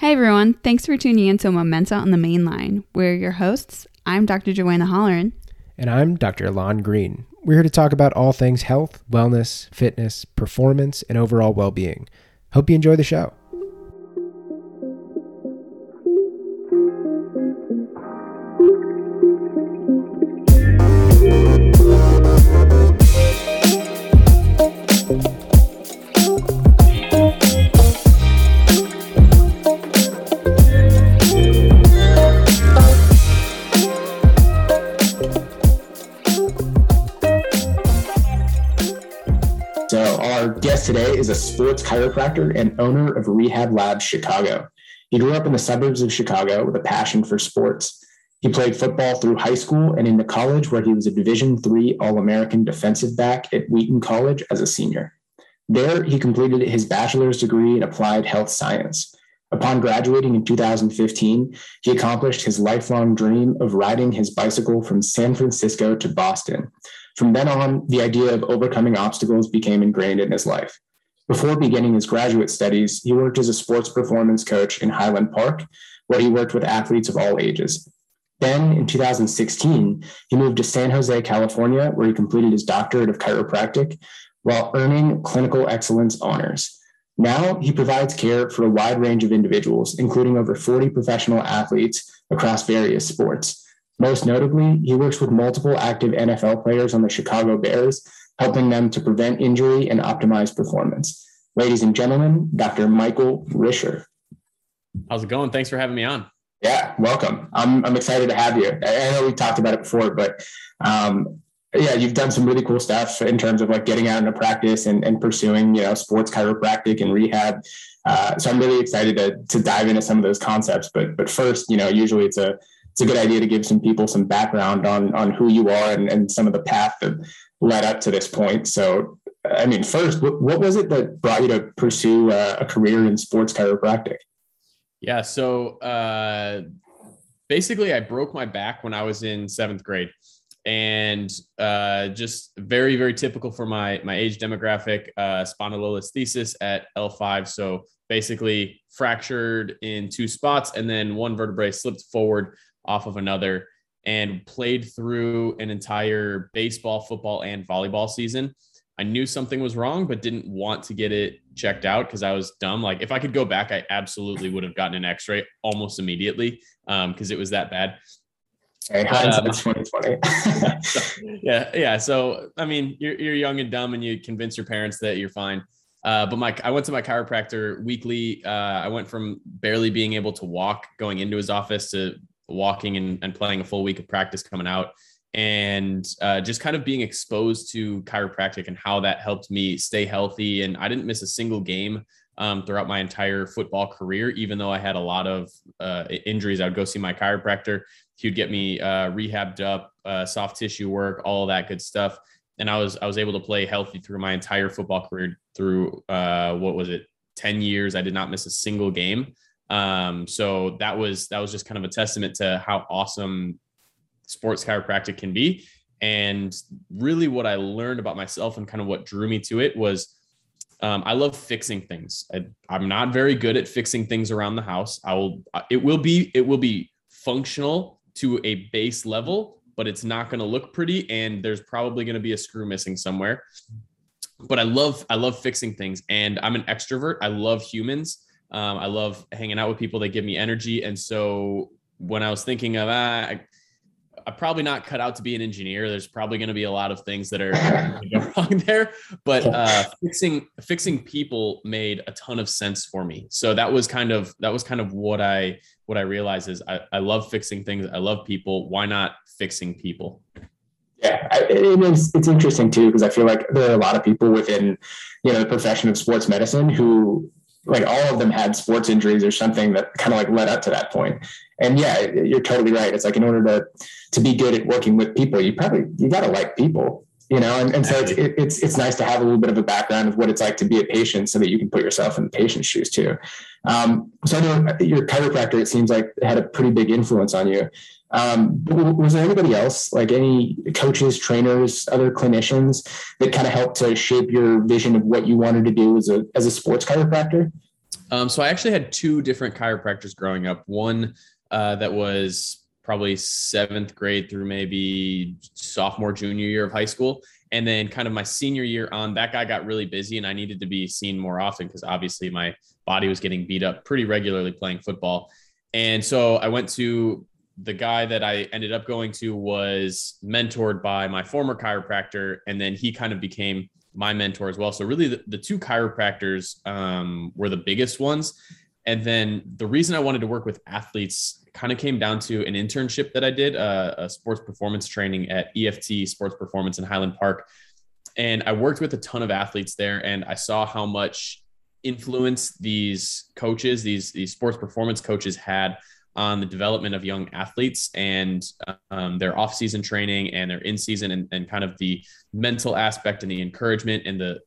Hey everyone, thanks for tuning in to Momenta on the Main Line. We're your hosts. I'm Dr. Joanna Holleran. And I'm Dr. Ilan Green. We're here to talk about all things health, wellness, fitness, performance, and overall well being. Hope you enjoy the show. Sports chiropractor and owner of Rehab Labs Chicago. He grew up in the suburbs of Chicago with a passion for sports. He played football through high school and into college, where he was a Division III All American defensive back at Wheaton College as a senior. There, he completed his bachelor's degree in applied health science. Upon graduating in 2015, he accomplished his lifelong dream of riding his bicycle from San Francisco to Boston. From then on, the idea of overcoming obstacles became ingrained in his life. Before beginning his graduate studies, he worked as a sports performance coach in Highland Park, where he worked with athletes of all ages. Then, in 2016, he moved to San Jose, California, where he completed his doctorate of chiropractic while earning clinical excellence honors. Now, he provides care for a wide range of individuals, including over 40 professional athletes across various sports. Most notably, he works with multiple active NFL players on the Chicago Bears, helping them to prevent injury and optimize performance. Ladies and gentlemen, Dr. Michael Risher. How's it going? Thanks for having me on. Yeah, welcome. I'm, I'm excited to have you. I know we talked about it before, but um, yeah, you've done some really cool stuff in terms of like getting out into practice and, and pursuing, you know, sports chiropractic and rehab. Uh, so I'm really excited to, to dive into some of those concepts. But but first, you know, usually it's a it's a good idea to give some people some background on on who you are and, and some of the path that led up to this point. So, I mean, first, what, what was it that brought you to pursue a, a career in sports chiropractic? Yeah, so uh, basically, I broke my back when I was in seventh grade, and uh, just very, very typical for my my age demographic. Uh, spondylolisthesis at L5, so basically fractured in two spots, and then one vertebrae slipped forward off of another and played through an entire baseball, football, and volleyball season. I knew something was wrong, but didn't want to get it checked out because I was dumb. Like if I could go back, I absolutely would have gotten an X-ray almost immediately because um, it was that bad. Hey, um, 2020. yeah, yeah. So I mean, you're you're young and dumb, and you convince your parents that you're fine. Uh, but my I went to my chiropractor weekly. Uh, I went from barely being able to walk going into his office to walking and, and playing a full week of practice coming out and uh, just kind of being exposed to chiropractic and how that helped me stay healthy. And I didn't miss a single game um, throughout my entire football career, even though I had a lot of uh, injuries. I would go see my chiropractor. He would get me uh, rehabbed up, uh, soft tissue work, all that good stuff. And I was I was able to play healthy through my entire football career. Through uh, what was it, ten years? I did not miss a single game. Um, so that was that was just kind of a testament to how awesome sports chiropractic can be. And really, what I learned about myself and kind of what drew me to it was um, I love fixing things. I, I'm not very good at fixing things around the house. I will. It will be. It will be functional to a base level, but it's not going to look pretty, and there's probably going to be a screw missing somewhere. But I love. I love fixing things, and I'm an extrovert. I love humans. Um, I love hanging out with people that give me energy. And so when I was thinking of, ah, I, I'm probably not cut out to be an engineer. There's probably going to be a lot of things that are wrong there, but uh, fixing fixing people made a ton of sense for me. So that was kind of that was kind of what I what I realized is I, I love fixing things. I love people. Why not fixing people? Yeah, it is. It's interesting too because I feel like there are a lot of people within, you know, the profession of sports medicine who like all of them had sports injuries or something that kind of like led up to that point. And yeah, you're totally right. It's like in order to to be good at working with people, you probably you got to like people, you know. And, and so it's, it's it's nice to have a little bit of a background of what it's like to be a patient, so that you can put yourself in the patient's shoes too. Um, so I know your chiropractor, it seems like had a pretty big influence on you. Um, was there anybody else, like any coaches, trainers, other clinicians that kind of helped to shape your vision of what you wanted to do as a as a sports chiropractor? Um, so I actually had two different chiropractors growing up. One uh, that was probably seventh grade through maybe sophomore, junior year of high school. And then kind of my senior year on, that guy got really busy and I needed to be seen more often because obviously my body was getting beat up pretty regularly playing football. And so I went to the guy that I ended up going to was mentored by my former chiropractor. And then he kind of became my mentor as well. So really the, the two chiropractors um, were the biggest ones. And then the reason I wanted to work with athletes kind of came down to an internship that I did, uh, a sports performance training at EFT Sports Performance in Highland Park. And I worked with a ton of athletes there and I saw how much influence these coaches, these, these sports performance coaches had on the development of young athletes and um, their off-season training and their in-season and, and kind of the mental aspect and the encouragement and the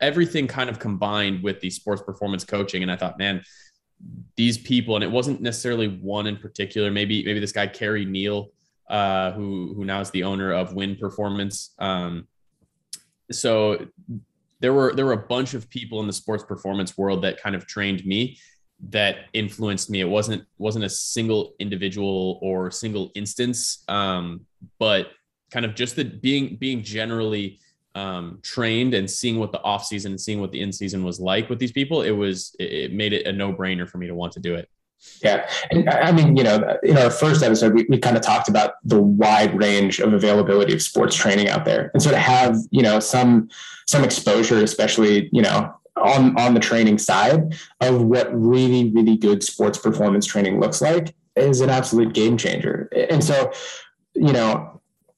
everything kind of combined with the sports performance coaching. And i thought man these people and it wasn't necessarily one in particular maybe maybe this guy Kerry Neal uh, who who now is the owner of Win Performance. Um, so there were there were a bunch of people in the sports performance world that kind of trained me that influenced me. It wasn't wasn't a single individual or single instance, um, but kind of just the being being generally um, trained and seeing what the off season and seeing what the in season was like with these people. It was it made it a no brainer for me to want to do it. Yeah. And I mean, you know, in our first episode, we, we kind of talked about the wide range of availability of sports training out there. And so to have, you know, some, some exposure, especially, you know, on on the training side of what really really good sports performance training looks like is an absolute game changer. And so you know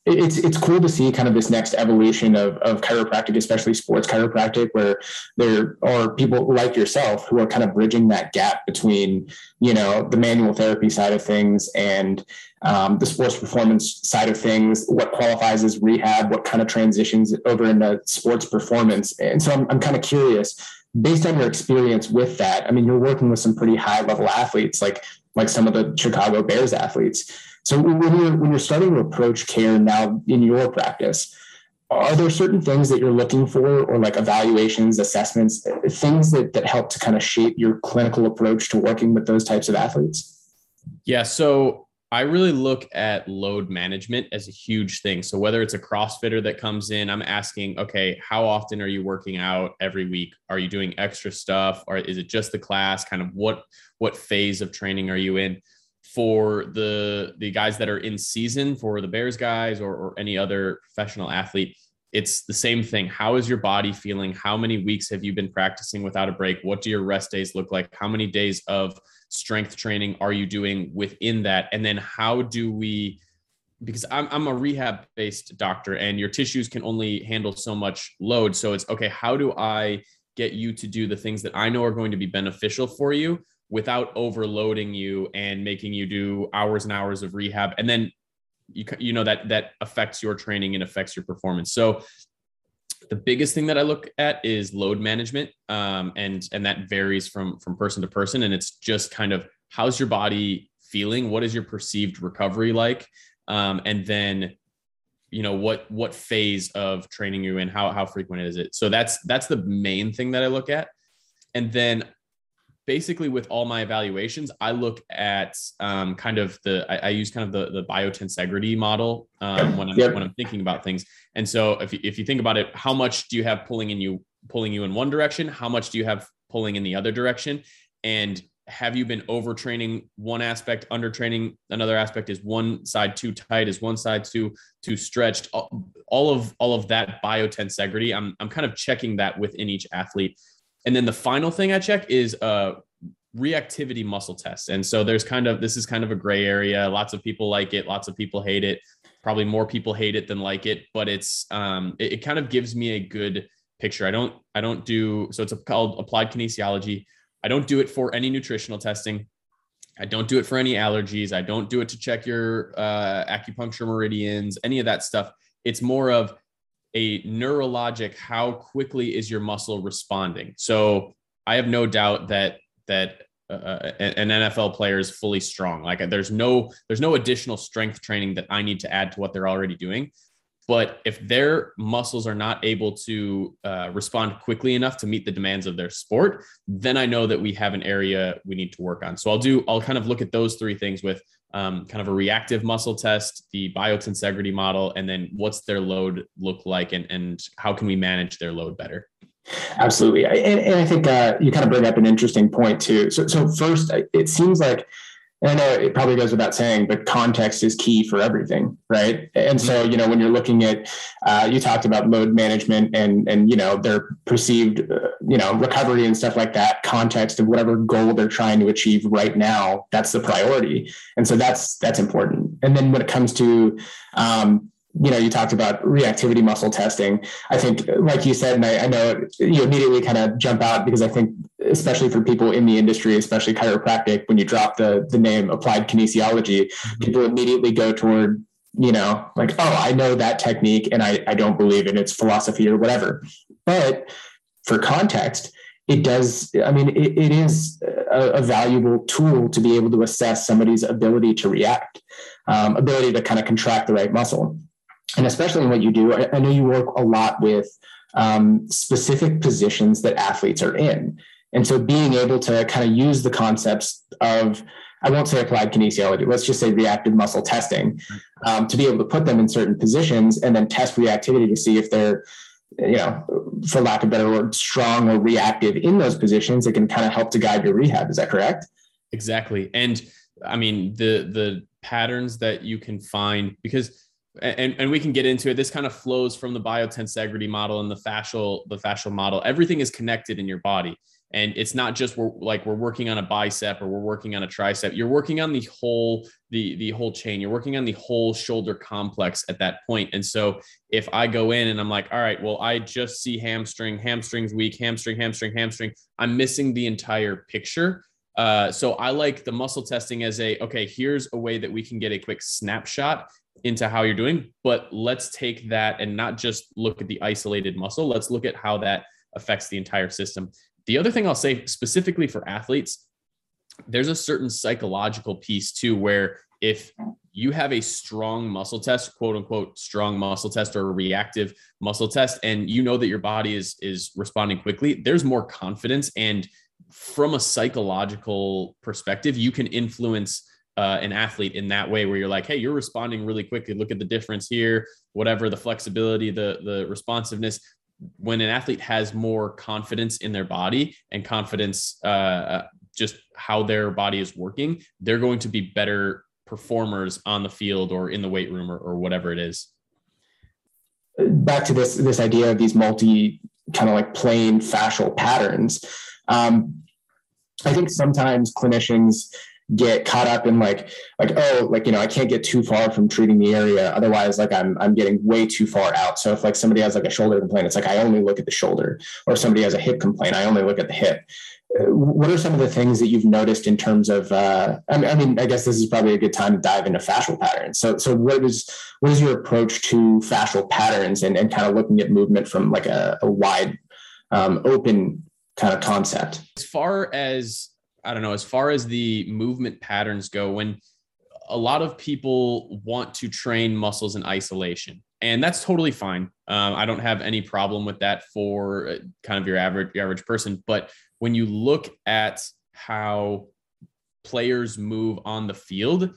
it's it's cool to see kind of this next evolution of, of chiropractic, especially sports chiropractic, where there are people like yourself who are kind of bridging that gap between, you know, the manual therapy side of things and um, the sports performance side of things, what qualifies as rehab, what kind of transitions over into sports performance. And so I'm, I'm kind of curious, based on your experience with that, I mean, you're working with some pretty high level athletes, like like some of the Chicago Bears athletes so when you're when you're starting to approach care now in your practice, are there certain things that you're looking for or like evaluations, assessments, things that that help to kind of shape your clinical approach to working with those types of athletes? Yeah, so I really look at load management as a huge thing. So whether it's a CrossFitter that comes in, I'm asking, okay, how often are you working out every week? Are you doing extra stuff or is it just the class? Kind of what what phase of training are you in? For the the guys that are in season for the Bears guys or, or any other professional athlete, it's the same thing. How is your body feeling? How many weeks have you been practicing without a break? What do your rest days look like? How many days of strength training are you doing within that? And then how do we because I'm, I'm a rehab based doctor and your tissues can only handle so much load. So it's okay, how do I get you to do the things that I know are going to be beneficial for you without overloading you and making you do hours and hours of rehab. And then you you know that that affects your training and affects your performance. So the biggest thing that i look at is load management um, and and that varies from from person to person. And it's just kind of how's your body feeling? What is your perceived recovery like? Um, and then you know what what phase of training you in? How how frequent is it? So that's that's the main thing that i look at. And then basically with all my evaluations, I look at um, kind of the I, I, use kind of the the biotensegrity model um, when I'm yep. when I'm thinking about things. And so if you, if you think about it, how much do you have pulling in you pulling you in one direction? How much do you have pulling in the other direction? And have you been overtraining one aspect, undertraining another aspect? Is one side too tight? Is one side too too stretched? All of all of that biotensegrity, I'm I'm kind of checking that within each athlete and then the final thing I check is uh, reactivity muscle tests. And so there's kind of this is kind of a gray area. Lots of people like it, lots of people hate it. Probably more people hate it than like it, but it's um, it, it kind of gives me a good picture. I don't I don't do so it's called applied kinesiology. I don't do it for any nutritional testing. I don't do it for any allergies. I don't do it to check your uh, acupuncture meridians, any of that stuff. It's more of a neurologic how quickly is your muscle responding so i have no doubt that that uh, uh an NFL player is fully strong. Like there's no there's no additional strength training that I need to add to what they're already doing. But if their muscles are not able to uh, respond quickly enough to meet the demands of their sport, then I know that we have an area we need to work on. So I'll do, I'll kind of look at those three things with um, kind of a reactive muscle test, the biotensegrity model, and then what's their load look like and, and how can we manage their load better? Absolutely. And, and I think uh, you kind of bring up an interesting point too. So, so first, it seems like I know it probably goes without saying, but context is key for everything, right? And so, you know, when you're looking at, uh, you talked about load management and and you know their perceived, uh, you know, recovery and stuff like that. Context of whatever goal they're trying to achieve right now, that's the priority, and so that's that's important. And then when it comes to um, you know, you talked about reactivity muscle testing. I think, like you said, and I, I know you immediately kind of jump out because I think, especially for people in the industry, especially chiropractic, when you drop the the name applied kinesiology, mm-hmm. people immediately go toward, you know, like, oh, I know that technique, and I I don't believe in its philosophy or whatever. But for context, it does. I mean, it, it is a, a valuable tool to be able to assess somebody's ability to react, um, ability to kind of contract the right muscle and especially in what you do, I, I know you work a lot with um, specific positions that athletes are in. And so being able to kind of use the concepts of, I won't say applied kinesiology, let's just say reactive muscle testing, um, to be able to put them in certain positions and then test reactivity to see if they're, you know, for lack of better word, strong or reactive in those positions. It can kind of help to guide your rehab. Is that correct? Exactly. And I mean, the, the patterns that you can find, because and, and we can get into it. This kind of flows from the biotensegrity model and the fascial the fascial model. Everything is connected in your body, and it's not just we're like we're working on a bicep or we're working on a tricep. You're working on the whole the the whole chain. You're working on the whole shoulder complex at that point. And so if I go in and I'm like, all right, well, I just see hamstring, hamstring's weak, hamstring, hamstring, hamstring. I'm missing the entire picture. Uh, so I like the muscle testing as a okay. Here's a way that we can get a quick snapshot into how you're doing, but let's take that and not just look at the isolated muscle. Let's look at how that affects the entire system. The other thing I'll say specifically for athletes, there's a certain psychological piece too, where if you have a strong muscle test, quote unquote, strong muscle test or a reactive muscle test, and you know that your body is is responding quickly, there's more confidence. And from a psychological perspective, you can influence uh, an athlete in that way where you're like hey you're responding really quickly. Look at the difference here whatever the flexibility the the responsiveness. When an athlete has more confidence in their body and confidence uh, uh, just how their body is working they're going to be better performers on the field or in the weight room or, or whatever it is. Back to this this idea of these multi kind of like plane fascial patterns. Um, i think sometimes clinicians get caught up in like like oh like you know I can't get too far from treating the area. Otherwise like I'm I'm getting way too far out. So if like somebody has like a shoulder complaint it's like I only look at the shoulder. Or somebody has a hip complaint I only look at the hip. Uh, what are some of the things that you've noticed in terms of uh, I, mean, I mean I guess this is probably a good time to dive into fascial patterns. So so what is what is your approach to fascial patterns and, and kind of looking at movement from like a, a wide um, open kind of concept? As far as I don't know, as far as the movement patterns go, when a lot of people want to train muscles in isolation, and that's totally fine. Um, I don't have any problem with that for uh, kind of your average your average person. But when you look at how players move on the field,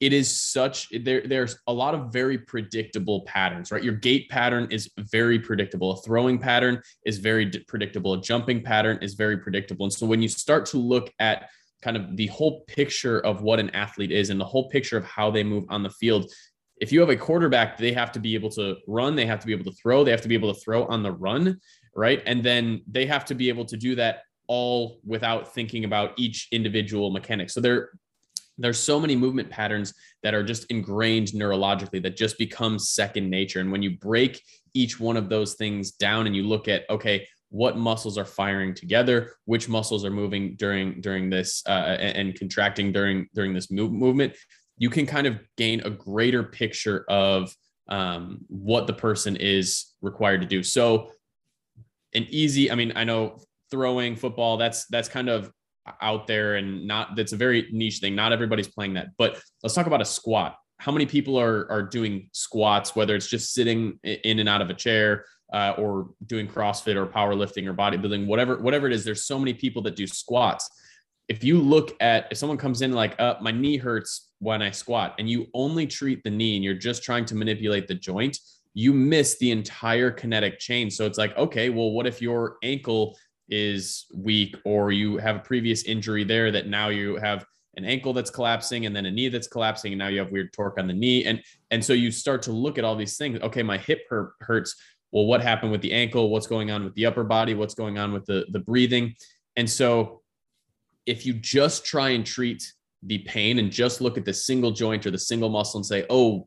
it is such there there's a lot of very predictable patterns right? Your gait pattern is very predictable. A throwing pattern is very predictable. A jumping pattern is very predictable. And so when you start to look at kind of the whole picture of what an athlete is and the whole picture of how they move on the field if you have a quarterback they have to be able to run they have to be able to throw they have to be able to throw on the run right? And then they have to be able to do that all without thinking about each individual mechanic. So they're there's so many movement patterns that are just ingrained neurologically that just become second nature. And when you break each one of those things down and you look at okay what muscles are firing together which muscles are moving during during this uh, and, contracting during during this move, movement you can kind of gain a greater picture of um, what the person is required to do. So an easy i mean i know throwing football that's that's kind of out there and not that's a very niche thing. Not everybody's playing that. But let's talk about a squat. how many people are are doing squats, whether it's just sitting in and out of a chair uh, or doing CrossFit or powerlifting or bodybuilding, whatever whatever it is. There's so many people that do squats. If you look at if someone comes in like, uh, my knee hurts when I squat, and you only treat the knee and you're just trying to manipulate the joint, you miss the entire kinetic chain. So it's like, okay, well, what if your ankle is weak or you have a previous injury there that now you have an ankle that's collapsing and then a knee that's collapsing and now you have weird torque on the knee. And and so you start to look at all these things. Okay my hip hurts. Well what happened with the ankle? What's going on with the upper body? What's going on with the the breathing? And so if you just try and treat the pain and just look at the single joint or the single muscle and say oh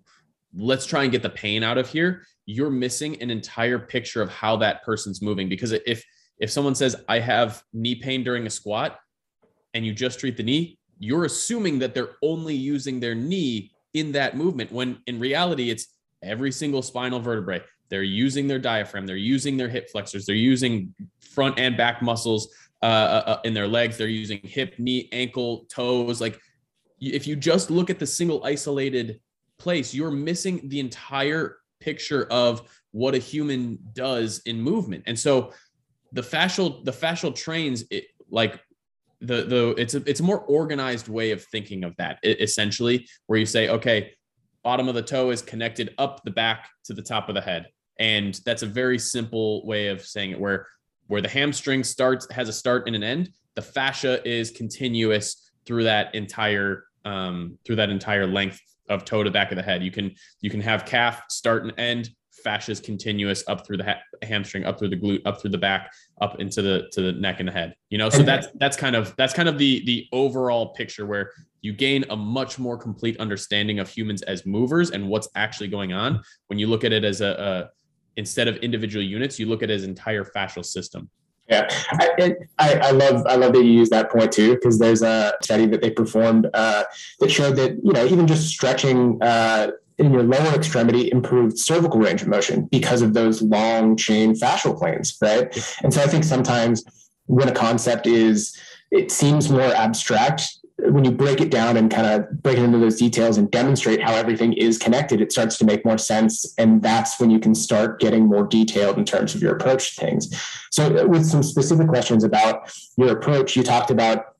let's try and get the pain out of here you're missing an entire picture of how that person's moving. Because if if someone says i have knee pain during a squat and you just treat the knee you're assuming that they're only using their knee in that movement when in reality it's every single spinal vertebrae. They're using their diaphragm. They're using their hip flexors. They're using front and back muscles uh, uh, uh in their legs. They're using hip knee ankle toes. Like if you just look at the single isolated place you're missing the entire picture of what a human does in movement. And so the fascial the fascial trains it, like the the it's a it's a more organized way of thinking of that essentially where you say okay bottom of the toe is connected up the back to the top of the head. And that's a very simple way of saying it where where the hamstring starts has a start and an end the fascia is continuous through that entire um, through that entire length of toe to back of the head. You can you can have calf start and end fascia is continuous up through the ha- hamstring, up through the glute, up through the back, up into the to the neck and the head. You know, so that's that's kind of that's kind of the the overall picture where you gain a much more complete understanding of humans as movers and what's actually going on when you look at it as a, a instead of individual units, you look at it as entire fascial system. Yeah, I, I, I, love I love that you use that point too because there's a study that they performed uh, that showed that you know even just stretching uh, in your lower extremity improved cervical range of motion because of those long chain fascial planes, right? And so I think sometimes when a concept is, it seems more abstract. When you break it down and kind of break it into those details and demonstrate how everything is connected, it starts to make more sense. And that's when you can start getting more detailed in terms of your approach to things. So, with some specific questions about your approach, you talked about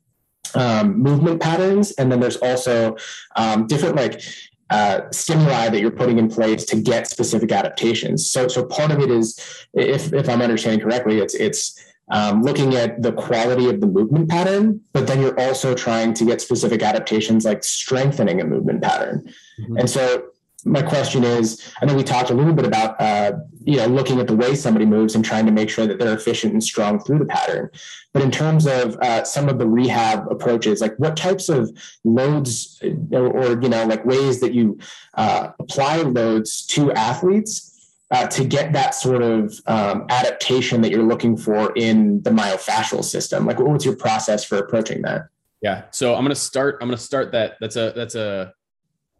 um, movement patterns and then there's also um, different like uh, stimuli that you're putting in place to get specific adaptations. So, so part of it is, if, if I'm understanding correctly, it's it's um, looking at the quality of the movement pattern, but then you're also trying to get specific adaptations like strengthening a movement pattern. Mm-hmm. And so my question is i know we talked a little bit about uh, you know looking at the way somebody moves and trying to make sure that they're efficient and strong through the pattern. But in terms of uh, some of the rehab approaches like what types of loads or, or you know like ways that you uh, apply loads to athletes uh, to get that sort of um, adaptation that you're looking for in the myofascial system? Like what what's your process for approaching that? Yeah. So i'm going to start i'm going to start that that's a that's a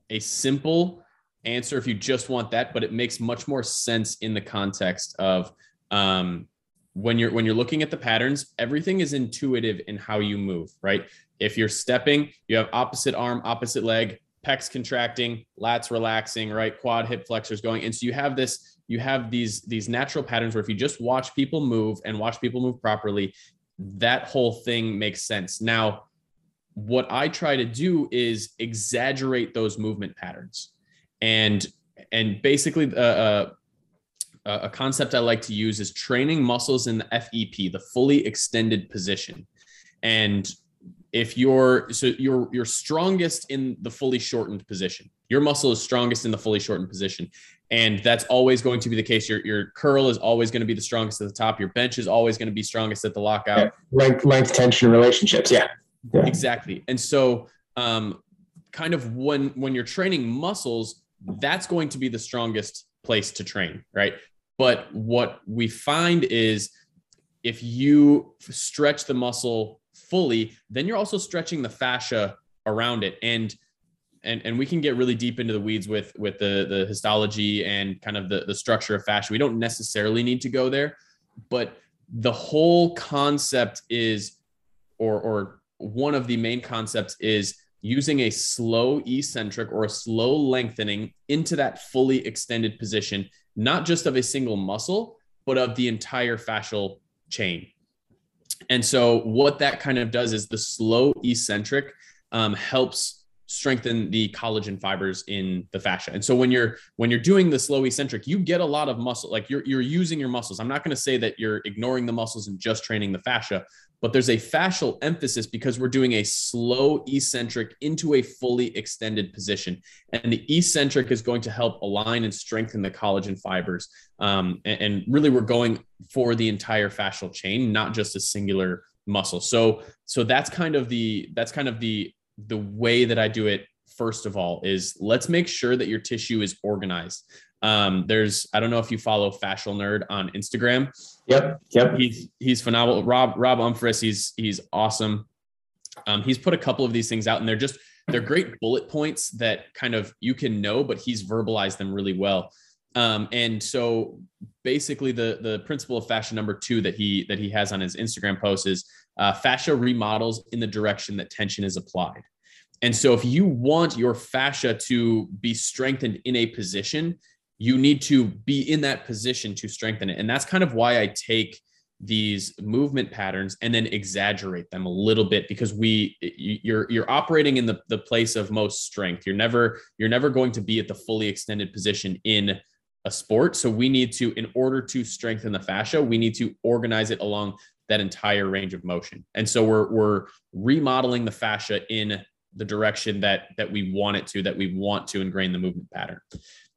a simple answer if you just want that, but it makes much more sense in the context of um, when you're when you're looking at the patterns. Everything is intuitive in how you move, right? If you're stepping, you have opposite arm, opposite leg, pecs contracting, lats relaxing, right? Quad hip flexors going, and so you have this. You have these these natural patterns where if you just watch people move and watch people move properly, that whole thing makes sense. Now, what I try to do is exaggerate those movement patterns and and basically uh, uh, a concept I like to use is training muscles in the FEP, the fully extended position. And if you're so you're you're strongest in the fully shortened position. Your muscle is strongest in the fully shortened position. And that's always going to be the case. Your your curl is always going to be the strongest at the top. Your bench is always going to be strongest at the lockout. Yeah. Length length tension relationships. Yeah. yeah. Exactly. And so um kind of when when you're training muscles, that's going to be the strongest place to train, right? But what we find is if you stretch the muscle fully, then you're also stretching the fascia around it. And and, and we can get really deep into the weeds with with the the histology and kind of the, the structure of fascia. We don't necessarily need to go there, but the whole concept is or or one of the main concepts is using a slow eccentric or a slow lengthening into that fully extended position, not just of a single muscle, but of the entire fascial chain. And so, what that kind of does is the slow eccentric um, helps strengthen the collagen fibers in the fascia. And so when you're when you're doing the slow eccentric, you get a lot of muscle. Like you're you're using your muscles. I'm not going to say that you're ignoring the muscles and just training the fascia, but there's a fascial emphasis because we're doing a slow eccentric into a fully extended position. And the eccentric is going to help align and strengthen the collagen fibers. Um, and, and really, we're going for the entire fascial chain, not just a singular muscle. So so that's kind of the that's kind of the the way that I do it first of all is let's make sure that your tissue is organized. Um, there's I don't know if you follow Fascial Nerd on Instagram. Yep, yep. He's he's phenomenal. Rob Rob Umphris, he's he's awesome. Um, he's put a couple of these things out, and they're just they're great bullet points that kind of you can know, but he's verbalized them really well. Um, and so basically the the principle of fascia number two that he that he has on his Instagram post is uh, fascia remodels in the direction that tension is applied. And so, if you want your fascia to be strengthened in a position, you need to be in that position to strengthen it. And that's kind of why I take these movement patterns and then exaggerate them a little bit because we you're you're operating in the, the place of most strength you're never you're never going to be at the fully extended position in a sport so we need to in order to strengthen the fascia we need to organize it along that entire range of motion. And so we're we're remodeling the fascia in the direction that that we want it to, that we want to ingrain the movement pattern.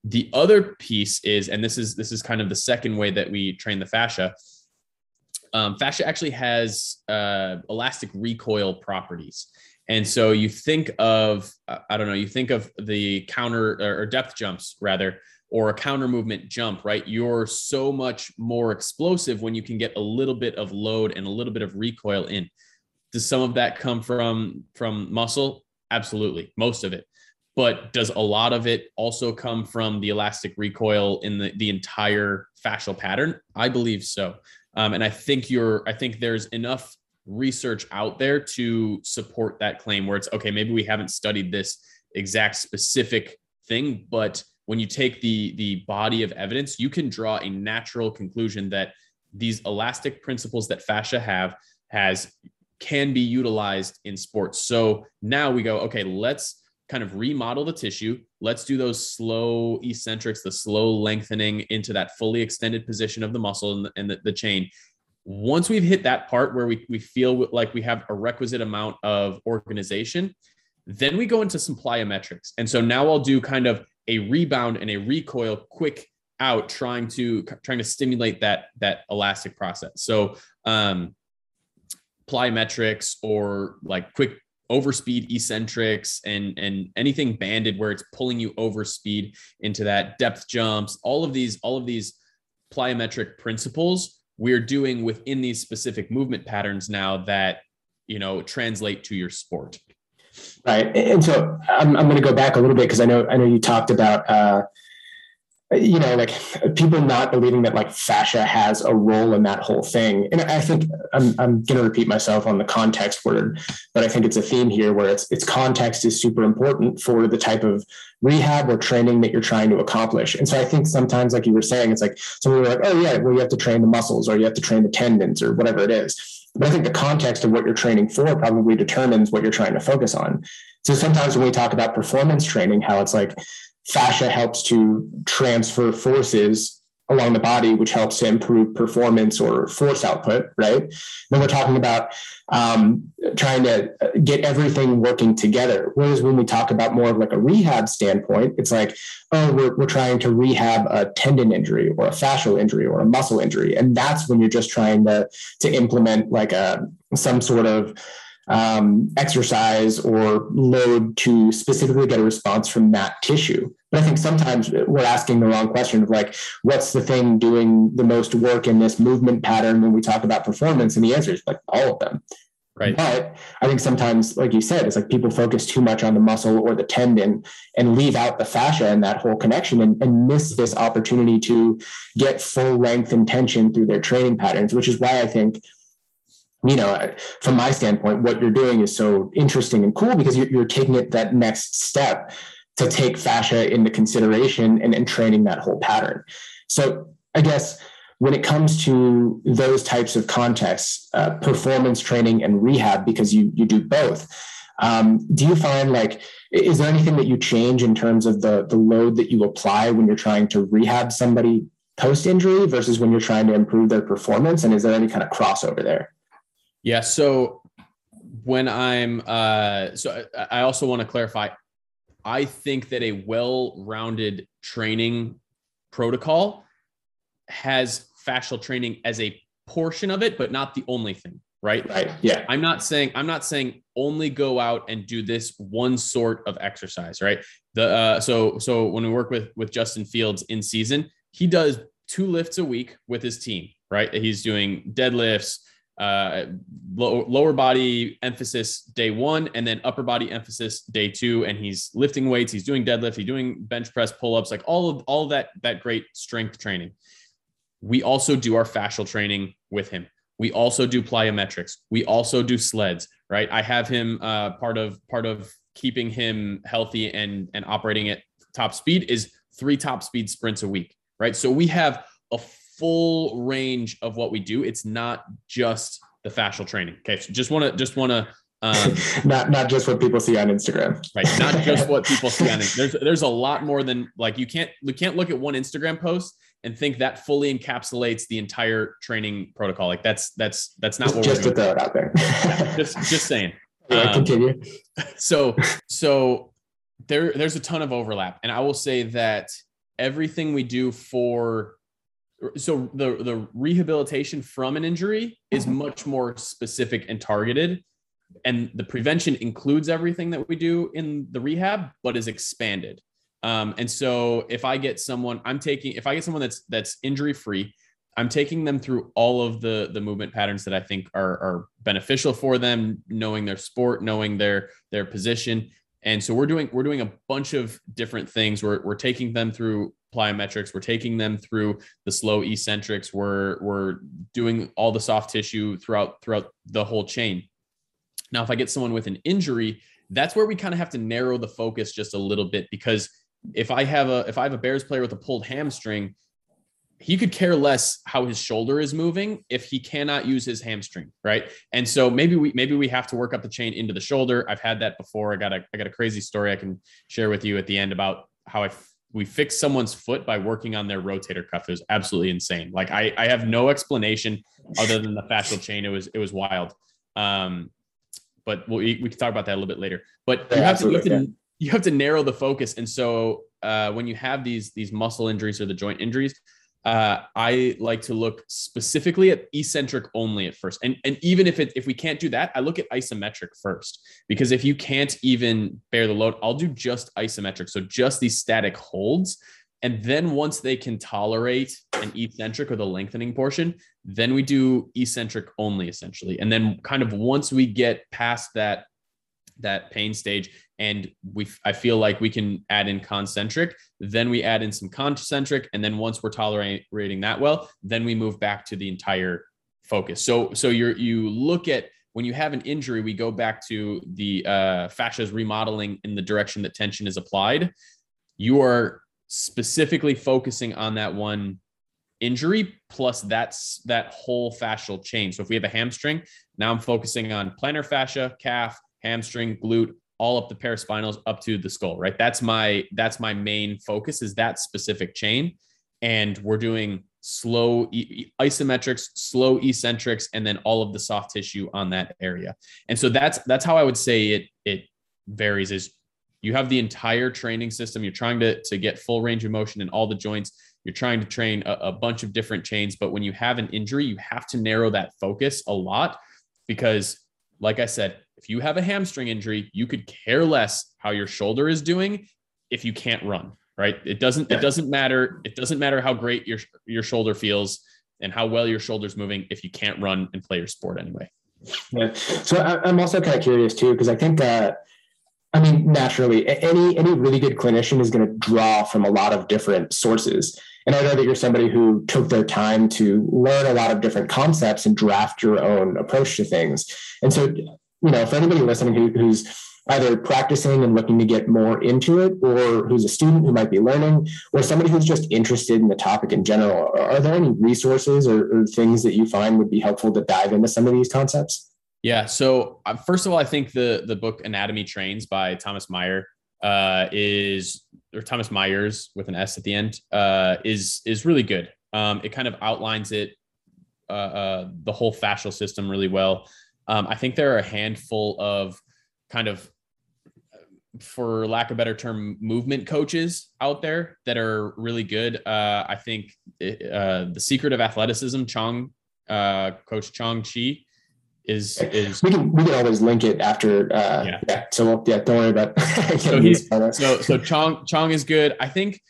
The other piece is, and this is this is kind of the second way that we train the fascia. Um, fascia actually has uh, elastic recoil properties. And so you think of, I don't know, you think of the counter or depth jumps rather, or a counter movement jump, right? You're so much more explosive when you can get a little bit of load and a little bit of recoil in. Does some of that come from from muscle? Absolutely, most of it. But does a lot of it also come from the elastic recoil in the, the entire fascial pattern? I believe so. Um, and I think you're I think there's enough research out there to support that claim where it's okay, maybe we haven't studied this exact specific thing, but when you take the the body of evidence, you can draw a natural conclusion that these elastic principles that fascia have has can be utilized in sports. So now we go, okay, let's kind of remodel the tissue. Let's do those slow eccentrics, the slow lengthening into that fully extended position of the muscle and the, and the, the chain. Once we've hit that part where we, we feel like we have a requisite amount of organization, then we go into some plyometrics. And so now I'll do kind of a rebound and a recoil quick out trying to trying to stimulate that that elastic process so um plyometrics or like quick overspeed eccentrics and and anything banded where it's pulling you over speed into that depth jumps all of these all of these plyometric principles we're doing within these specific movement patterns now that you know translate to your sport Right. And so I'm, I'm going to go back a little bit because I know, I know you talked about, uh, you know, like people not believing that like fascia has a role in that whole thing. And I think I'm, I'm going to repeat myself on the context word, but I think it's a theme here where it's, it's context is super important for the type of rehab or training that you're trying to accomplish. And so I think sometimes, like you were saying, it's like someone like, oh yeah, well, you have to train the muscles or you have to train the tendons or whatever it is but I think the context of what you're training for probably determines what you're trying to focus on. So sometimes when we talk about performance training, how it's like fascia helps to transfer forces along the body, which helps to improve performance or force output, right? Then we're talking about um, trying to get everything working together. Whereas when we talk about more of like a rehab standpoint, it's like, oh, we're, we're trying to rehab a tendon injury or a fascial injury or a muscle injury. And that's when you're just trying to, to implement like a, some sort of um, exercise or load to specifically get a response from that tissue. But I think sometimes we're asking the wrong question of like, what's the thing doing the most work in this movement pattern when we talk about performance? And the answer is like all of them. Right. But I think sometimes, like you said, it's like people focus too much on the muscle or the tendon and leave out the fascia and that whole connection and, and miss this opportunity to get full length and tension through their training patterns, which is why I think you know, from my standpoint, what you're doing is so interesting and cool because you're, you're taking it that next step to take fascia into consideration and, and training that whole pattern. So I guess when it comes to those types of contexts, uh, performance training and rehab, because you you do both. Um, do you find like is there anything that you change in terms of the the load that you apply when you're trying to rehab somebody post injury versus when you're trying to improve their performance? And is there any kind of crossover there? Yeah. So when I'm, uh, so I, I also want to clarify, I think that a well-rounded training protocol has fascial training as a portion of it, but not the only thing. Right. Right. Yeah. I'm not saying I'm not saying only go out and do this one sort of exercise. Right. The uh, so so when we work with with Justin Fields in season, he does two lifts a week with his team. Right. He's doing deadlifts, uh, lower body emphasis day one, and then upper body emphasis day two. And he's lifting weights. He's doing deadlift. He's doing bench press, pull ups, like all of all of that that great strength training. We also do our fascial training with him. We also do plyometrics. We also do sleds. Right. I have him uh, part of part of keeping him healthy and and operating at top speed is three top speed sprints a week. Right. So we have a full range of what we do. It's not just the fascial training. Okay, so just want to just want to um, not not just what people see on Instagram, right? Not just what people see on. There's there's a lot more than like you can't you can't look at one Instagram post and think that fully encapsulates the entire training protocol. Like that's that's that's not just, what just to throw it out there. just just saying. Yeah, um, continue. So so there there's a ton of overlap, and I will say that everything we do for so the the rehabilitation from an injury is mm-hmm. much more specific and targeted. And the prevention includes everything that we do in the rehab but is expanded. Um, and so if i get someone i'm taking if i get someone that's that's injury free i'm taking them through all of the the movement patterns that i think are are beneficial for them knowing their sport knowing their their position. And so we're doing we're doing a bunch of different things. We're, we're taking them through plyometrics. We're taking them through the slow eccentrics. We're we're doing all the soft tissue throughout throughout the whole chain. Now, if I get someone with an injury, that's where we kind of have to narrow the focus just a little bit because if I have a if I have a Bears player with a pulled hamstring, he could care less how his shoulder is moving if he cannot use his hamstring, right? And so maybe we maybe we have to work up the chain into the shoulder. I've had that before. I got a I got a crazy story I can share with you at the end about how I we fixed someone's foot by working on their rotator cuff. It was absolutely insane. Like I, I have no explanation other than the fascial chain. It was, it was wild. Um, but we, we can talk about that a little bit later. But you have, to, you have to, you have to narrow the focus. And so uh, when you have these these muscle injuries or the joint injuries, uh, I like to look specifically at eccentric only at first. And, and even if it, if we can't do that, I look at isometric first, because if you can't even bear the load, I'll do just isometric. So just these static holds. And then once they can tolerate an eccentric or the lengthening portion, then we do eccentric only essentially. And then kind of once we get past that, that pain stage and we I feel like we can add in concentric, then we add in some concentric, and then once we're tolerating that well, then we move back to the entire focus. So so you're you look at when you have an injury, we go back to the uh, fascia's remodeling in the direction that tension is applied. You are specifically focusing on that one injury plus that's that whole fascial chain. So if we have a hamstring, now I'm focusing on plantar fascia, calf, hamstring, glute, all up the paraspinals up to the skull, right? That's my that's my main focus is that specific chain. And we're doing slow e- isometrics, slow eccentrics, and then all of the soft tissue on that area. And so that's that's how I would say it it varies is you have the entire training system. You're trying to, to get full range of motion in all the joints. You're trying to train a, a bunch of different chains. But when you have an injury, you have to narrow that focus a lot because, like I said, if you have a hamstring injury, you could care less how your shoulder is doing if you can't run, right? It doesn't it doesn't matter it doesn't matter how great your your shoulder feels and how well your shoulder's moving if you can't run and play your sport anyway. Yeah. So I'm also kind of curious too because I think that I mean naturally any any really good clinician is going to draw from a lot of different sources And I know that you're somebody who took their time to learn a lot of different concepts and draft your own approach to things. And so, you know, for anybody listening who, who's either practicing and looking to get more into it, or who's a student who might be learning, or somebody who's just interested in the topic in general, are there any resources or, or things that you find would be helpful to dive into some of these concepts? Yeah. So uh, first of all, I think the the book Anatomy Trains by Thomas Meyer uh, is or Thomas Myers with an S at the end uh, is is really good. Um, it kind of outlines it uh, uh, the whole fascial system really well. Um, I think there are a handful of kind of for lack of a better term, movement coaches out there that are really good. Uh, I think uh, the secret of athleticism, Chong, uh, Coach Chong Xie, is is we can we can always link it after. Uh, yeah. yeah. So yeah, don't worry about. so he's so so Chong Chong is good. I think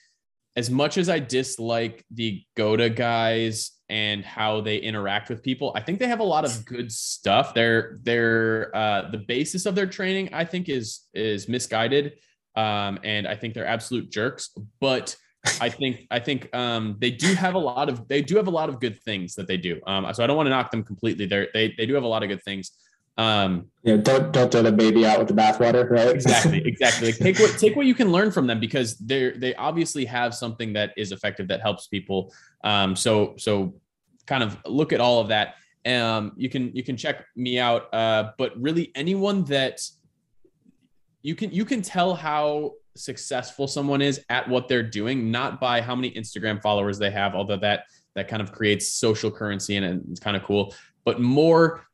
as much as I dislike the GOATA guys and how they interact with people, I think they have a lot of good stuff. They're they're uh, the basis of their training, I think, is is misguided, um, and I think they're absolute jerks. But I think I think um, they do have a lot of they do have a lot of good things that they do. Um, so I don't want to knock them completely. They they they do have a lot of good things. Um, yeah, don't don't throw the baby out with the bathwater, right? exactly, exactly. Like take what take what you can learn from them because they they obviously have something that is effective that helps people. Um, so so kind of look at all of that. Um, you can you can check me out. Uh, but really anyone that you can you can tell how successful someone is at what they're doing, not by how many Instagram followers they have, although that that kind of creates social currency and it's kind of cool, but more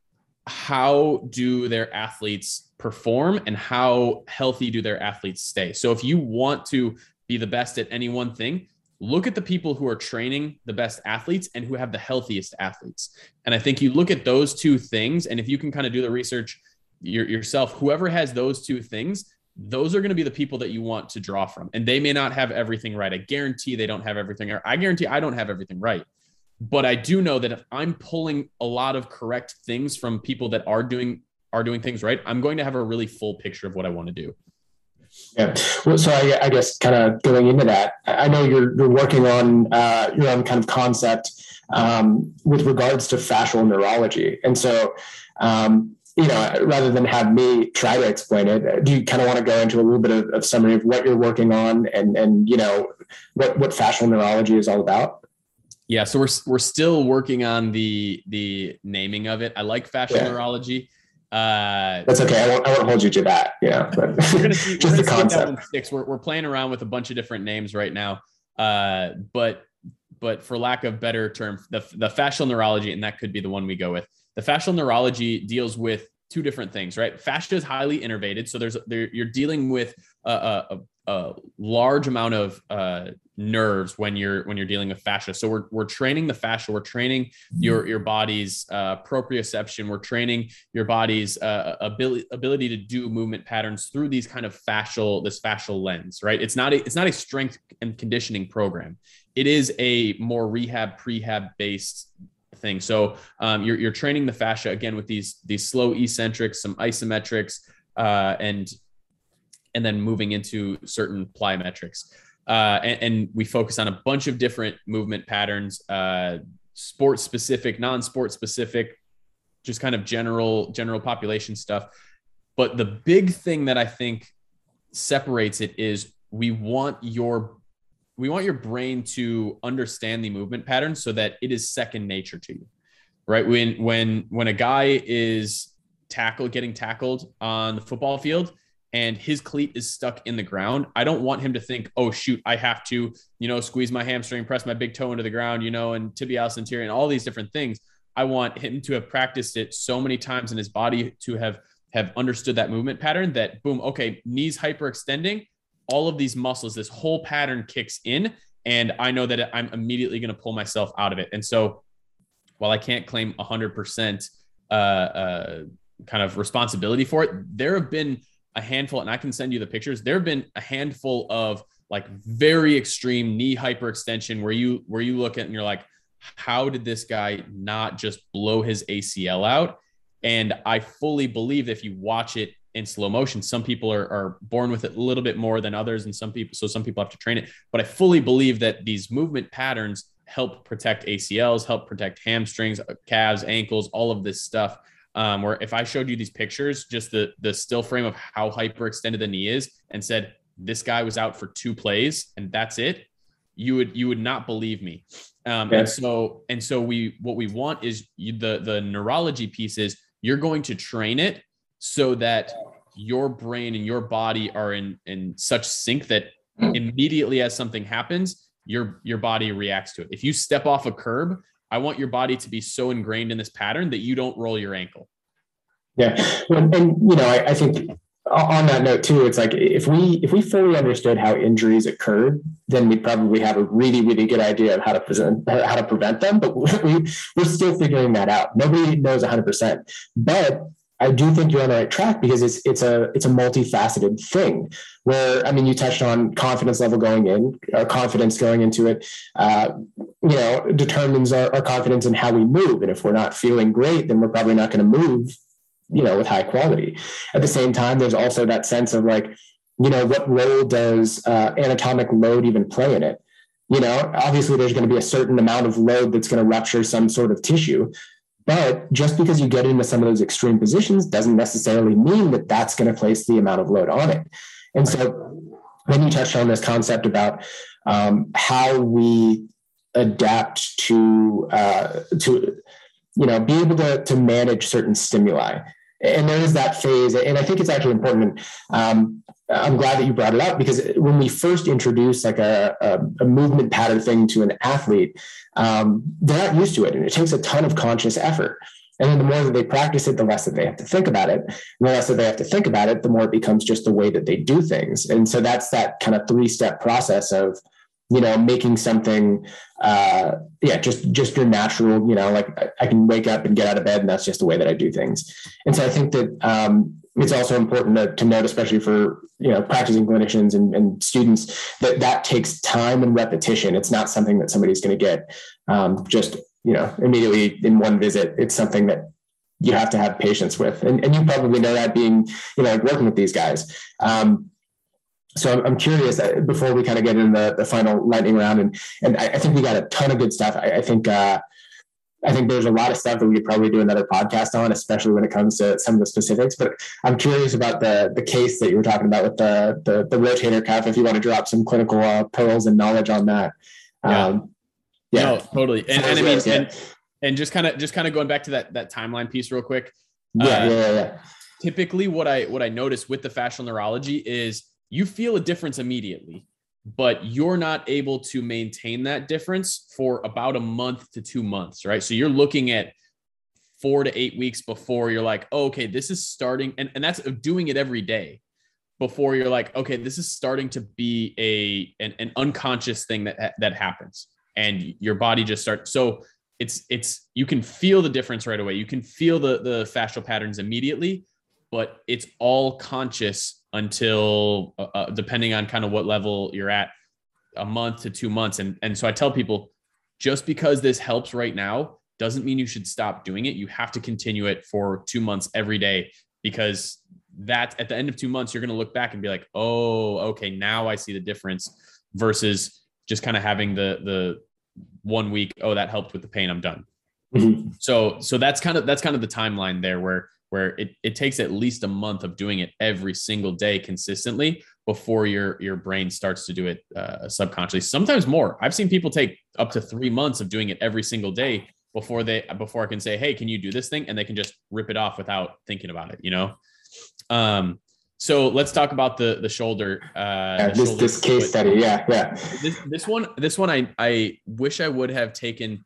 how do their athletes perform and how healthy do their athletes stay? So if you want to be the best at any one thing, look at the people who are training the best athletes and who have the healthiest athletes. And I think you look at those two things, and if you can kind of do the research yourself, whoever has those two things, those are going to be the people that you want to draw from. And they may not have everything right. I guarantee they don't have everything. Or I guarantee I don't have everything right but I do know that if I'm pulling a lot of correct things from people that are doing are doing things right, I'm going to have a really full picture of what I want to do. Yeah. Well, so I, I guess kind of going into that, I know you're you're working on uh, your own kind of concept um, with regards to fascial neurology, and so um, you know, rather than have me try to explain it, do you kind of want to go into a little bit of, of summary of what you're working on and and you know what what fascial neurology is all about? Yeah, so we're we're still working on the the naming of it. I like fascial yeah. neurology. Uh, That's okay. I won't, I won't hold you to that. Yeah, but we're gonna see, just we're gonna the concept. sticks. We're we're playing around with a bunch of different names right now. Uh, but but for lack of better term, the the fascial neurology, and that could be the one we go with. The fascial neurology deals with two different things, right? Fascia is highly innervated, so there's there, you're dealing with a, a, a large amount of uh, nerves when you're when you're dealing with fascia. So we're we're training the fascia. We're training your your body's uh, proprioception. We're training your body's uh, ability ability to do movement patterns through these kind of fascial this fascial lens. Right. It's not a it's not a strength and conditioning program. It is a more rehab prehab based thing. So um, you're you're training the fascia again with these these slow eccentrics, some isometrics, uh, and and then moving into certain plyometrics. Uh, and, and, we focus on a bunch of different movement patterns, uh, sports specific, non-sport specific, just kind of general general population stuff. But the big thing that I think separates it is we want your we want your brain to understand the movement patterns so that it is second nature to you right when when when a guy is tackle getting tackled on the football field and his cleat is stuck in the ground, I don't want him to think, oh, shoot, I have to, you know, squeeze my hamstring, press my big toe into the ground, you know, and tibialis anterior and all these different things. I want him to have practiced it so many times in his body to have have understood that movement pattern that boom, okay, knees hyperextending, all of these muscles, this whole pattern kicks in. And I know that I'm immediately going to pull myself out of it. And so while I can't claim 100% uh, uh, kind of responsibility for it, there have been a handful, and I can send you the pictures. There have been a handful of like very extreme knee hyperextension where you where you look at and you're like, how did this guy not just blow his ACL out? And I fully believe if you watch it in slow motion. Some people are, are born with it a little bit more than others, and some people, so some people have to train it. But I fully believe that these movement patterns help protect ACLs, help protect hamstrings, calves, ankles, all of this stuff. Um, where if I showed you these pictures, just the the still frame of how hyperextended the knee is, and said this guy was out for two plays and that's it, you would you would not believe me. Um, And so and so we what we want is you, the the neurology piece is you're going to train it so that your brain and your body are in in such sync that immediately as something happens your your body reacts to it. If you step off a curb i want your body to be so ingrained in this pattern that you don't roll your ankle. Yeah. And, and you know I, I think on that note too it's like if we if we fully understood how injuries occurred then we'd probably have a really really good idea of how to present uh, how to prevent them but we, we're still figuring that out. Nobody knows 100% but I do think you're on the right track because it's it's a it's a multifaceted thing. Where I mean, you touched on confidence level going in, our confidence going into it. Uh, you know, determines our, our confidence in how we move. And if we're not feeling great, then we're probably not going to move. You know, with high quality. At the same time, there's also that sense of like, you know, what role does uh, anatomic load even play in it? You know, obviously, there's going to be a certain amount of load that's going to rupture some sort of tissue. But just because you get into some of those extreme positions doesn't necessarily mean that that's going to place the amount of load on it. And so then you touched on this concept about um, how we adapt to uh, to you know be able to to manage certain stimuli and there is that phase and i think it's actually important um, i'm glad that you brought it up because when we first introduce like a, a, a movement pattern thing to an athlete um, they're not used to it and it takes a ton of conscious effort. And then the more that they practice it the less that they have to think about it. And the less that they have to think about it the more it becomes just the way that they do things. And so that's that kind of three step process of you know making something uh yeah just just your natural you know like I, can wake up and get out of bed and that's just the way that i do things. And so i think that um it's also important to, to note especially for you know practicing clinicians and, and students that that takes time and repetition. It's not something that somebody's going to get um, just you know immediately in one visit. It's something that you have to have patience with. And, and you probably know that being you know working with these guys. Um, so I'm, I'm curious uh, before we kind of get into the, the final lightning round, and and I, I think we got a ton of good stuff. I, I think uh, I think there's a lot of stuff that we could probably do another podcast on, especially when it comes to some of the specifics. But I'm curious about the the case that you were talking about with the the, the rotator cuff. If you want to drop some clinical uh, pearls and knowledge on that, yeah, um, yeah, no, totally. And, and I mean, yeah. and, and just kind of just kind of going back to that that timeline piece real quick. Yeah, uh, yeah, yeah. Typically, what I what I notice with the fascial neurology is you feel a difference immediately, but you're not able to maintain that difference for about a month to two months, right? So you're looking at four to eight weeks before you're like, oh, okay, this is starting, and, and that's doing it every day before you're like, okay, this is starting to be a an, an unconscious thing that that happens, and your body just starts. So it's it's you can feel the difference right away. You can feel the the fascial patterns immediately, but it's all conscious until uh, uh, depending on kind of what level you're at a month to two months. And and so i tell people just because this helps right now doesn't mean you should stop doing it. You have to continue it for two months every day because that at the end of two months you're going to look back and be like oh okay now i see the difference versus just kind of having the the one week oh that helped with the pain i'm done. Mm-hmm. so so that's kind of that's kind of the timeline there where where it, it takes at least a month of doing it every single day consistently before your your brain starts to do it uh, subconsciously. Sometimes more. I've seen people take up to three months of doing it every single day before they before i can say hey can you do this thing? And they can just rip it off without thinking about it you know? Um so let's talk about the the shoulder uh yeah, this, shoulder this case study. Yeah yeah. This, this one this one i i wish i would have taken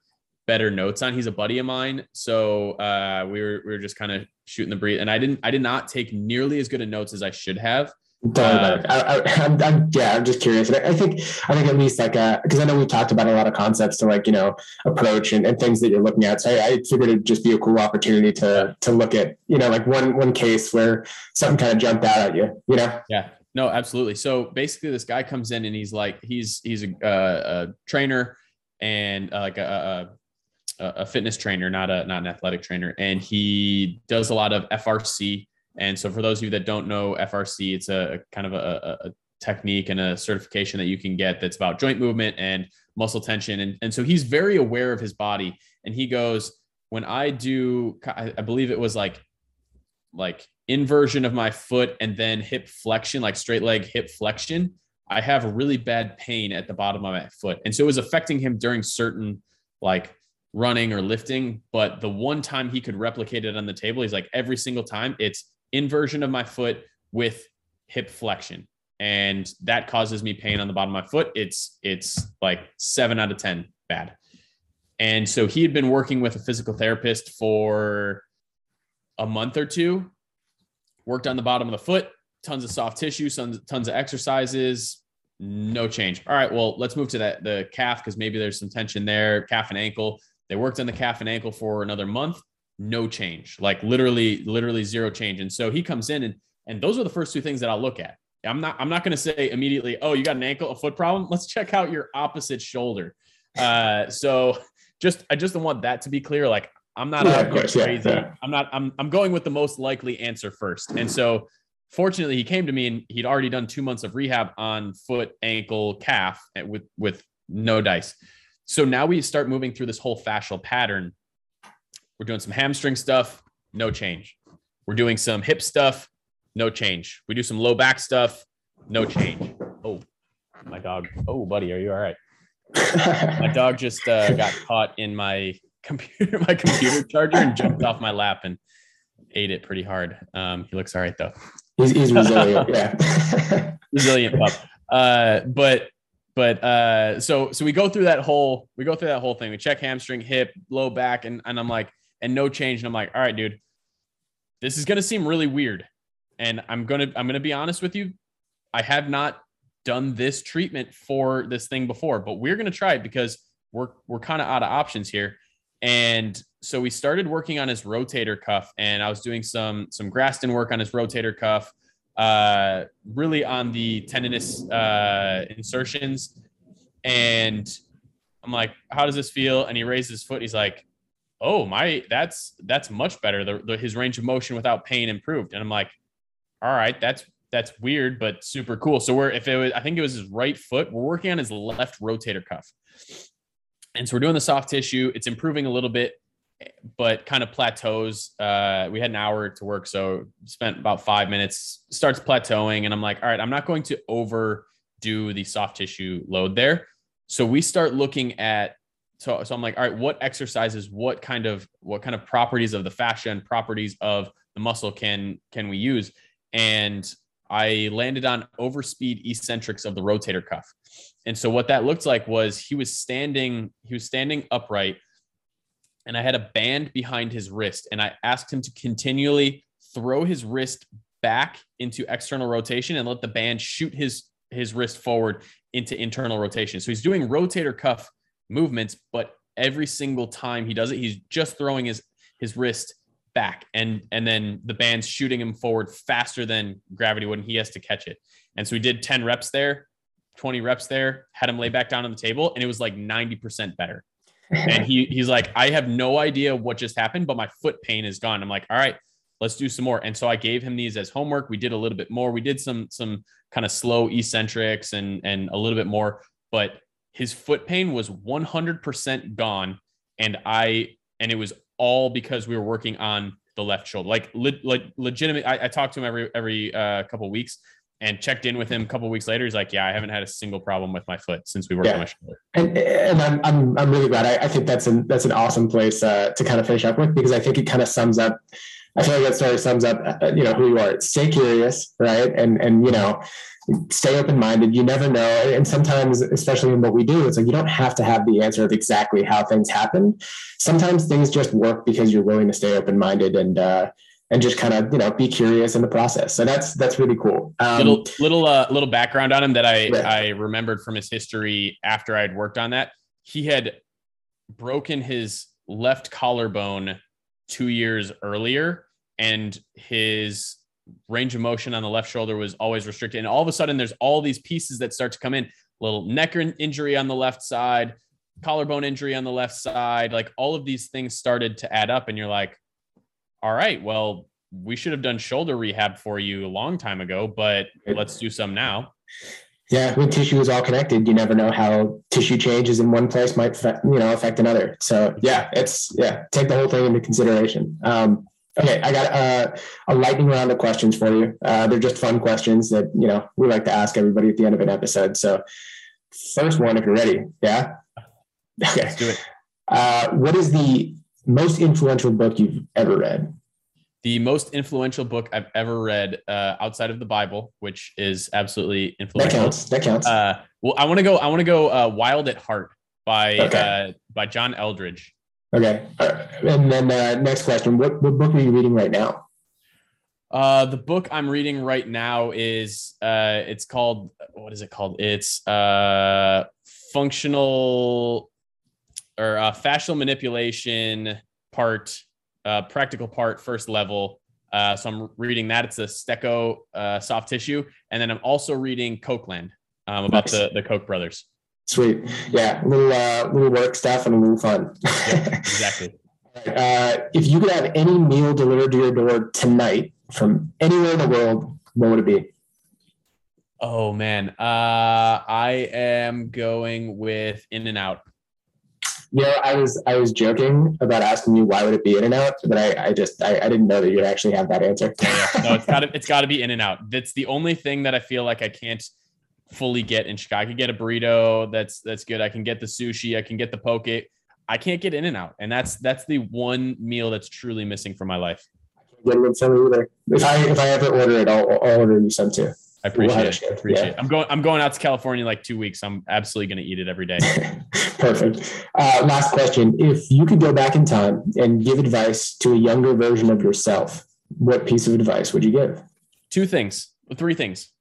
better notes on. He's a buddy of mine, so uh, we were we were just kind of shooting the breeze, and I didn't I did not take nearly as good of notes as I should have. Uh, I, am I'm, yeah, I'm just curious. I think I think at least like because uh, I know we talked about a lot of concepts to like you know approach and, and things that you're looking at. So I, I figured it'd just be a cool opportunity to to look at you know like one one case where something kind of jumped out at you. You know? Yeah. No, absolutely. So basically, this guy comes in and he's like he's he's a, uh, a trainer and uh, like a, a fitness trainer, not a not an athletic trainer, and he does a lot of FRC And so for those of you that don't know FRC, it's a, a kind of a, a, technique and a certification that you can get that's about joint movement and muscle tension. And, and so he's very aware of his body. And he goes, when I do, I, believe it was like, like inversion of my foot and then hip flexion, like straight leg hip flexion, I have really bad pain at the bottom of my foot. And so it was affecting him during certain like running or lifting. But the one time he could replicate it on the table, he's like, every single time it's inversion of my foot with hip flexion. And that causes me pain on the bottom of my foot. It's it's like seven out of 10 bad. And so he had been working with a physical therapist for a month or two, worked on the bottom of the foot, tons of soft tissue, tons, tons of exercises, no change. All right, well, let's move to that the calf because maybe there's some tension there, calf and ankle. They worked on the calf and ankle for another month, no change, like literally, literally zero change. And so he comes in and and those are the first two things that I'll look at. I'm not I'm not going to say immediately, oh, you got an ankle, a foot problem. Let's check out your opposite shoulder. Uh, so just I just don't want that to be clear. Like I'm not yeah, course, crazy. Yeah, yeah. I'm not. I'm I'm going with the most likely answer first. And so fortunately he came to me and he'd already done two months of rehab on foot ankle calf with with no dice so now we start moving through this whole fascial pattern. We're doing some hamstring stuff no change. We're doing some hip stuff no change. We do some low back stuff no change. Oh my dog. Oh buddy are you all right? My dog just uh, got caught in my computer my computer charger and jumped off my lap and ate it pretty hard. Um, he looks all right though. He's, he's resilient. yeah. resilient pup. Uh, but but uh, so so we go through that whole we go through that whole thing. We check hamstring, hip, low back, and and I'm like, and no change. And I'm like, all right, dude, this is gonna seem really weird. And I'm gonna I'm gonna be honest with you. I have not done this treatment for this thing before, but we're gonna try it because we're we're kind of out of options here. And so we started working on his rotator cuff, and I was doing some some Graston work on his rotator cuff, uh, really on the tendinous uh, insertions. And I'm like, "How does this feel?" And he raised his foot. He's like, "Oh my, that's that's much better. The, the, his range of motion without pain improved." And I'm like, "All right, that's that's weird, but super cool." So we're if it was, I think it was his right foot. We're working on his left rotator cuff. And so we're doing the soft tissue. It's improving a little bit, but kind of plateaus. Uh, we had an hour to work, so spent about five minutes. Starts plateauing, and I'm like, all right, I'm not going to overdo the soft tissue load there. So we start looking at. So, so I'm like, all right, what exercises, what kind of what kind of properties of the fascia and properties of the muscle can can we use? And I landed on overspeed eccentrics of the rotator cuff. And so what that looked like was he was standing, he was standing upright, and I had a band behind his wrist, and I asked him to continually throw his wrist back into external rotation and let the band shoot his his wrist forward into internal rotation. So he's doing rotator cuff movements, but every single time he does it, he's just throwing his his wrist back. And and then the band's shooting him forward faster than gravity would and he has to catch it. And so we did 10 reps there 20 reps there had him lay back down on the table and it was like 90% better and he he's like i have no idea what just happened but my foot pain is gone. I'm like all right let's do some more. And so i gave him these as homework. We did a little bit more. We did some some kind of slow eccentrics and and a little bit more but his foot pain was 100% gone. And i and it was all because we were working on the left shoulder. Like, le- like legitimate. I, I talk to him every every uh, couple weeks and checked in with him a couple weeks later. He's like, "Yeah, I haven't had a single problem with my foot since we worked yeah. on my shoulder." And, and I'm, I'm I'm really glad. I, I think that's an that's an awesome place uh, to kind of finish up with because I think it kind of sums up. I feel like that story sums up, uh, you know, who you are. Stay curious, right? And and you know, stay open minded. You never know. And sometimes, especially in what we do, it's like you don't have to have the answer of exactly how things happen. Sometimes things just work because you're willing to stay open minded and, uh, and just kind of you know be curious in the process. So that's that's really cool. Um, little little uh, little background on him that I right. I remembered from his history after I'd worked on that. He had broken his left collarbone two years earlier, and his range of motion on the left shoulder was always restricted. And all of a sudden, there's all these pieces that start to come in little neck injury on the left side, collarbone injury on the left side. Like all of these things started to add up. And you're like, all right, well, we should have done shoulder rehab for you a long time ago, but let's do some now. Yeah, when tissue is all connected, you never know how tissue changes in one place might you know affect another. So yeah, it's yeah, take the whole thing into consideration. Um, okay, I got uh, a lightning round of questions for you. Uh, they're just fun questions that you know we like to ask everybody at the end of an episode. So first one, if you're ready, yeah. Okay, let's do it. Uh, what is the most influential book you've ever read? The most influential book I've ever read uh, outside of the Bible, which is absolutely influential. That counts. That counts. Uh, well, I want to go. I want to go. Uh, Wild at Heart by okay. Uh, by John Eldredge. Okay, and then uh, next question: What what book are you reading right now? Uh, the book I'm reading right now is uh, it's called what is it called? It's uh, functional or uh, fascial manipulation part uh, practical part, first level. Uh, so I'm reading that. It's a Stecco uh, soft tissue, and then I'm also reading Kochland um, about nice. the the Koch brothers. Sweet, yeah, little uh, little work stuff and a little fun. yep, exactly. uh, if you could have any meal delivered to your door tonight from anywhere in the world, what would it be? Oh man, uh, I am going with In-N-Out. You know, I was I was joking about asking you why would it be In-N-Out, but I, I just I, I didn't know that you'd actually have that answer. yeah, no, it's gotta it's gotta be In-N-Out. That's the only thing that I feel like I can't fully get in Chicago. I can get a burrito, that's that's good. I can get the sushi, I can get the poke. I can't get In-N-Out. And that's that's the one meal that's truly missing from my life. I can't get it in some either. If I if I ever order it, I'll, I'll order you some too. I appreciate it. Appreciate yeah. it. I'm going. I'm going out to California in like two weeks. I'm absolutely going to eat it every day. Perfect. Uh, last question: If you could go back in time and give advice to a younger version of yourself, what piece of advice would you give? Two things. Three things.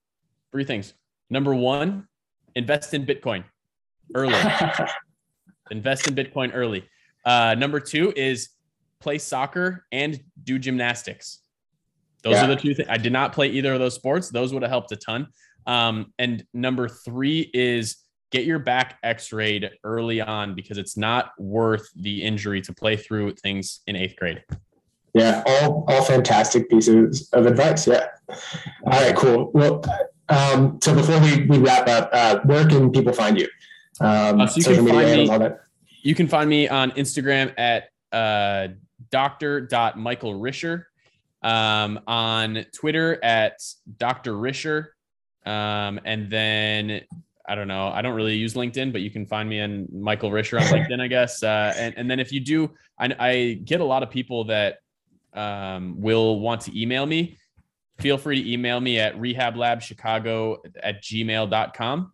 Three things. Number one, invest in Bitcoin early. invest in Bitcoin early. Uh, number two is play soccer and do gymnastics. Those yeah. are the two things. I did not play either of those sports. Those would have helped a ton. Um, and number three is get your back x-rayed early on because it's not worth the injury to play through things in eighth grade. Yeah, all all fantastic pieces of advice. Yeah. All right, cool. Well, um, so before we, we wrap up, uh, where can people find you? Um, uh, so you can find me. You can find me on Instagram at uh, Dr. Michael Risher um, on Twitter at Dr. Risher. Um, and then I don't know, I don't really use LinkedIn, but you can find me on Michael Risher on LinkedIn, I guess. Uh, and, and then if you do, I, I get a lot of people that um, will want to email me. Feel free to email me at rehablabchicago at gmail.com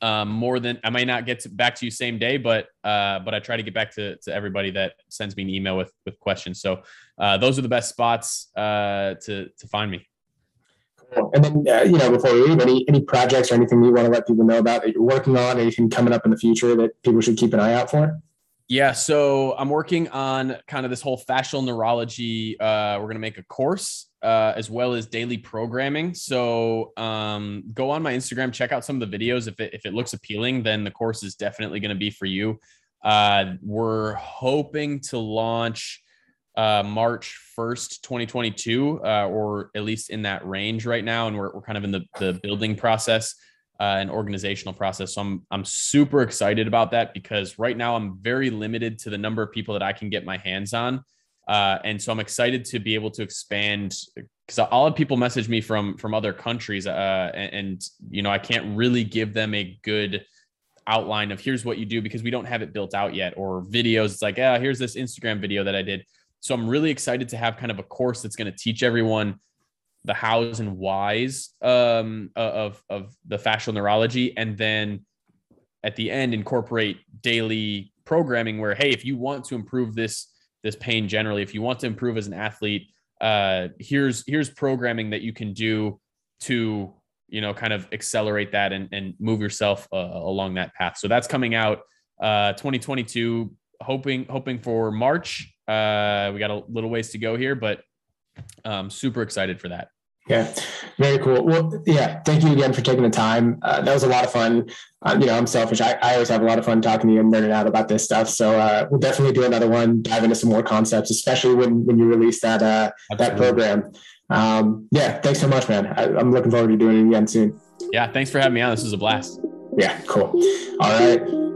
um, more than I might not get to, back to you same day, but uh, but I try to get back to, to everybody that sends me an email with with questions. So uh, those are the best spots uh, to to find me. And then uh, you know before we leave, any any projects or anything you want to let people know about that you're working on, anything coming up in the future that people should keep an eye out for? Yeah, so I'm working on kind of this whole fascial neurology. Uh, we're going to make a course uh, as well as daily programming. So um, go on my Instagram, check out some of the videos. If it, if it looks appealing, then the course is definitely going to be for you. Uh, we're hoping to launch uh, March 1st, 2022, uh, or at least in that range right now. And we're, we're kind of in the, the building process uh, an organizational process. So I'm I'm super excited about that because right now I'm very limited to the number of people that I can get my hands on, uh, and so I'm excited to be able to expand because I'll have people message me from from other countries, uh, and, and you know I can't really give them a good outline of here's what you do because we don't have it built out yet or videos. It's like yeah, here's this Instagram video that I did. So I'm really excited to have kind of a course that's going to teach everyone the hows and whys um, of of the fascial neurology, and then at the end incorporate daily programming. Where hey, if you want to improve this this pain generally, if you want to improve as an athlete, uh, here's here's programming that you can do to you know kind of accelerate that and, and move yourself uh, along that path. So that's coming out uh, 2022. Hoping hoping for March. Uh, we got a little ways to go here, but um, super excited for that. Yeah, very cool. Well, yeah, thank you again for taking the time. Uh, that was a lot of fun. Uh, you know, I'm selfish. I, I, always have a lot of fun talking to you and nerding out about this stuff. So uh, we'll definitely do another one, dive into some more concepts, especially when when you release that uh, that program. Um, yeah, thanks so much, man. I, I'm looking forward to doing it again soon. Yeah, thanks for having me on. This was a blast. Yeah, cool. All right.